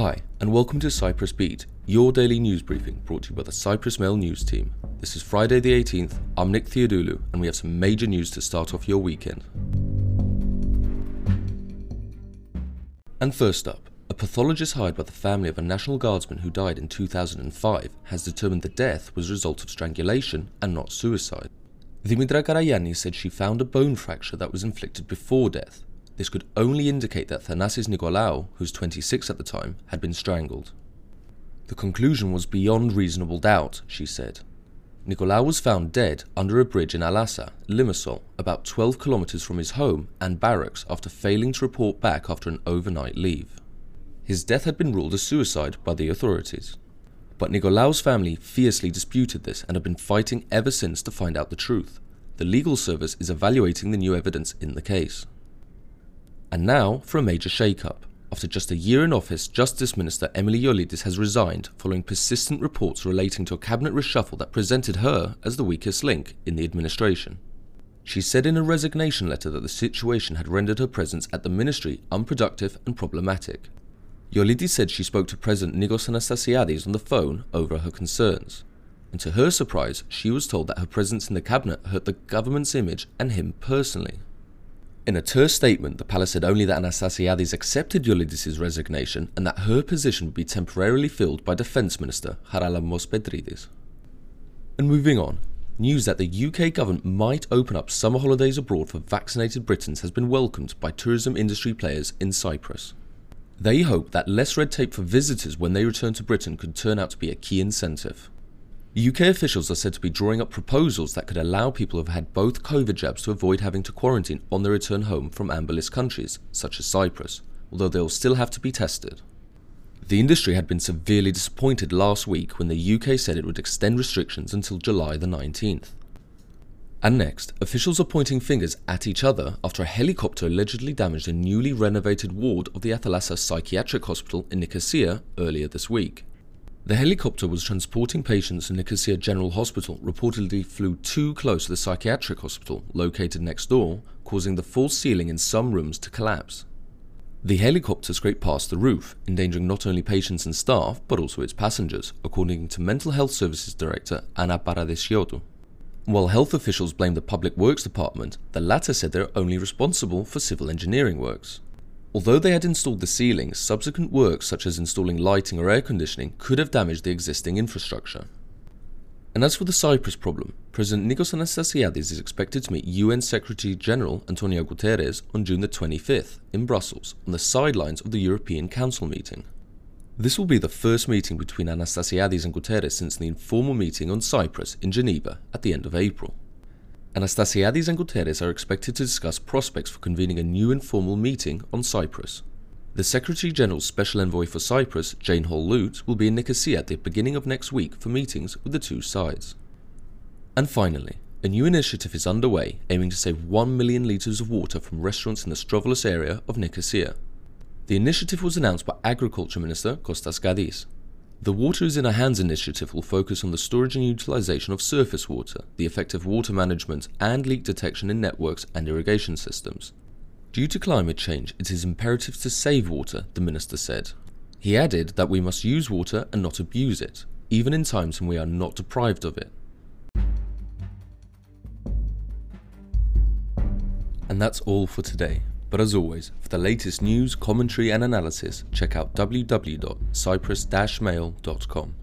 Hi, and welcome to Cyprus Beat, your daily news briefing brought to you by the Cyprus Mail News team. This is Friday the 18th. I'm Nick Theodoulou, and we have some major news to start off your weekend. And first up, a pathologist hired by the family of a National Guardsman who died in 2005 has determined the death was a result of strangulation and not suicide. Dimitra Karagianni said she found a bone fracture that was inflicted before death, this could only indicate that Thanasis Nicolaou, who's 26 at the time, had been strangled. The conclusion was beyond reasonable doubt, she said. Nicolaou was found dead under a bridge in Alassa, Limassol, about 12 kilometers from his home and barracks after failing to report back after an overnight leave. His death had been ruled a suicide by the authorities. But Nicolaou's family fiercely disputed this and have been fighting ever since to find out the truth. The legal service is evaluating the new evidence in the case. And now for a major shake-up. After just a year in office, Justice Minister Emily Yiolitis has resigned following persistent reports relating to a cabinet reshuffle that presented her as the weakest link in the administration. She said in a resignation letter that the situation had rendered her presence at the ministry unproductive and problematic. Yiolitis said she spoke to President Nikos Anastasiadis on the phone over her concerns. And to her surprise, she was told that her presence in the cabinet hurt the government's image and him personally. In a terse statement, the palace said only that Anastasiadis accepted Yiolitis' resignation and that her position would be temporarily filled by Defence Minister Charalambos Petridis. And moving on, news that the UK government might open up summer holidays abroad for vaccinated Britons has been welcomed by tourism industry players in Cyprus. They hope that less red tape for visitors when they return to Britain could turn out to be a key incentive. UK officials are said to be drawing up proposals that could allow people who have had both COVID jabs to avoid having to quarantine on their return home from amber list countries, such as Cyprus, although they will still have to be tested. The industry had been severely disappointed last week when the UK said it would extend restrictions until July the 19th. And next, officials are pointing fingers at each other after a helicopter allegedly damaged a newly renovated ward of the Athalassa Psychiatric Hospital in Nicosia earlier this week. The helicopter was transporting patients in Nicosia General Hospital reportedly flew too close to the psychiatric hospital located next door, causing the false ceiling in some rooms to collapse. The helicopter scraped past the roof, endangering not only patients and staff, but also its passengers, according to Mental Health Services Director Anna Paradesiottou. While health officials blamed the Public Works Department, the latter said they're only responsible for civil engineering works. Although they had installed the ceiling, subsequent works such as installing lighting or air conditioning could have damaged the existing infrastructure. And as for the Cyprus problem, President Nikos Anastasiadis is expected to meet UN Secretary General Antonio Guterres on June the 25th in Brussels on the sidelines of the European Council meeting. This will be the first meeting between Anastasiadis and Guterres since the informal meeting on Cyprus in Geneva at the end of April. Anastasiadis and Guterres are expected to discuss prospects for convening a new informal meeting on Cyprus. The Secretary General's Special Envoy for Cyprus, Jane Holl Lute, will be in Nicosia at the beginning of next week for meetings with the two sides. And finally, a new initiative is underway aiming to save 1 million litres of water from restaurants in the Strovolos area of Nicosia. The initiative was announced by Agriculture Minister Kostas Kadis. The Water is in Our Hands initiative will focus on the storage and utilization of surface water, the effective water management, and leak detection in networks and irrigation systems. Due to climate change, it is imperative to save water, the minister said. He added that we must use water and not abuse it, even in times when we are not deprived of it. And that's all for today. But as always, for the latest news, commentary, and analysis, check out www.cyprus-mail.com.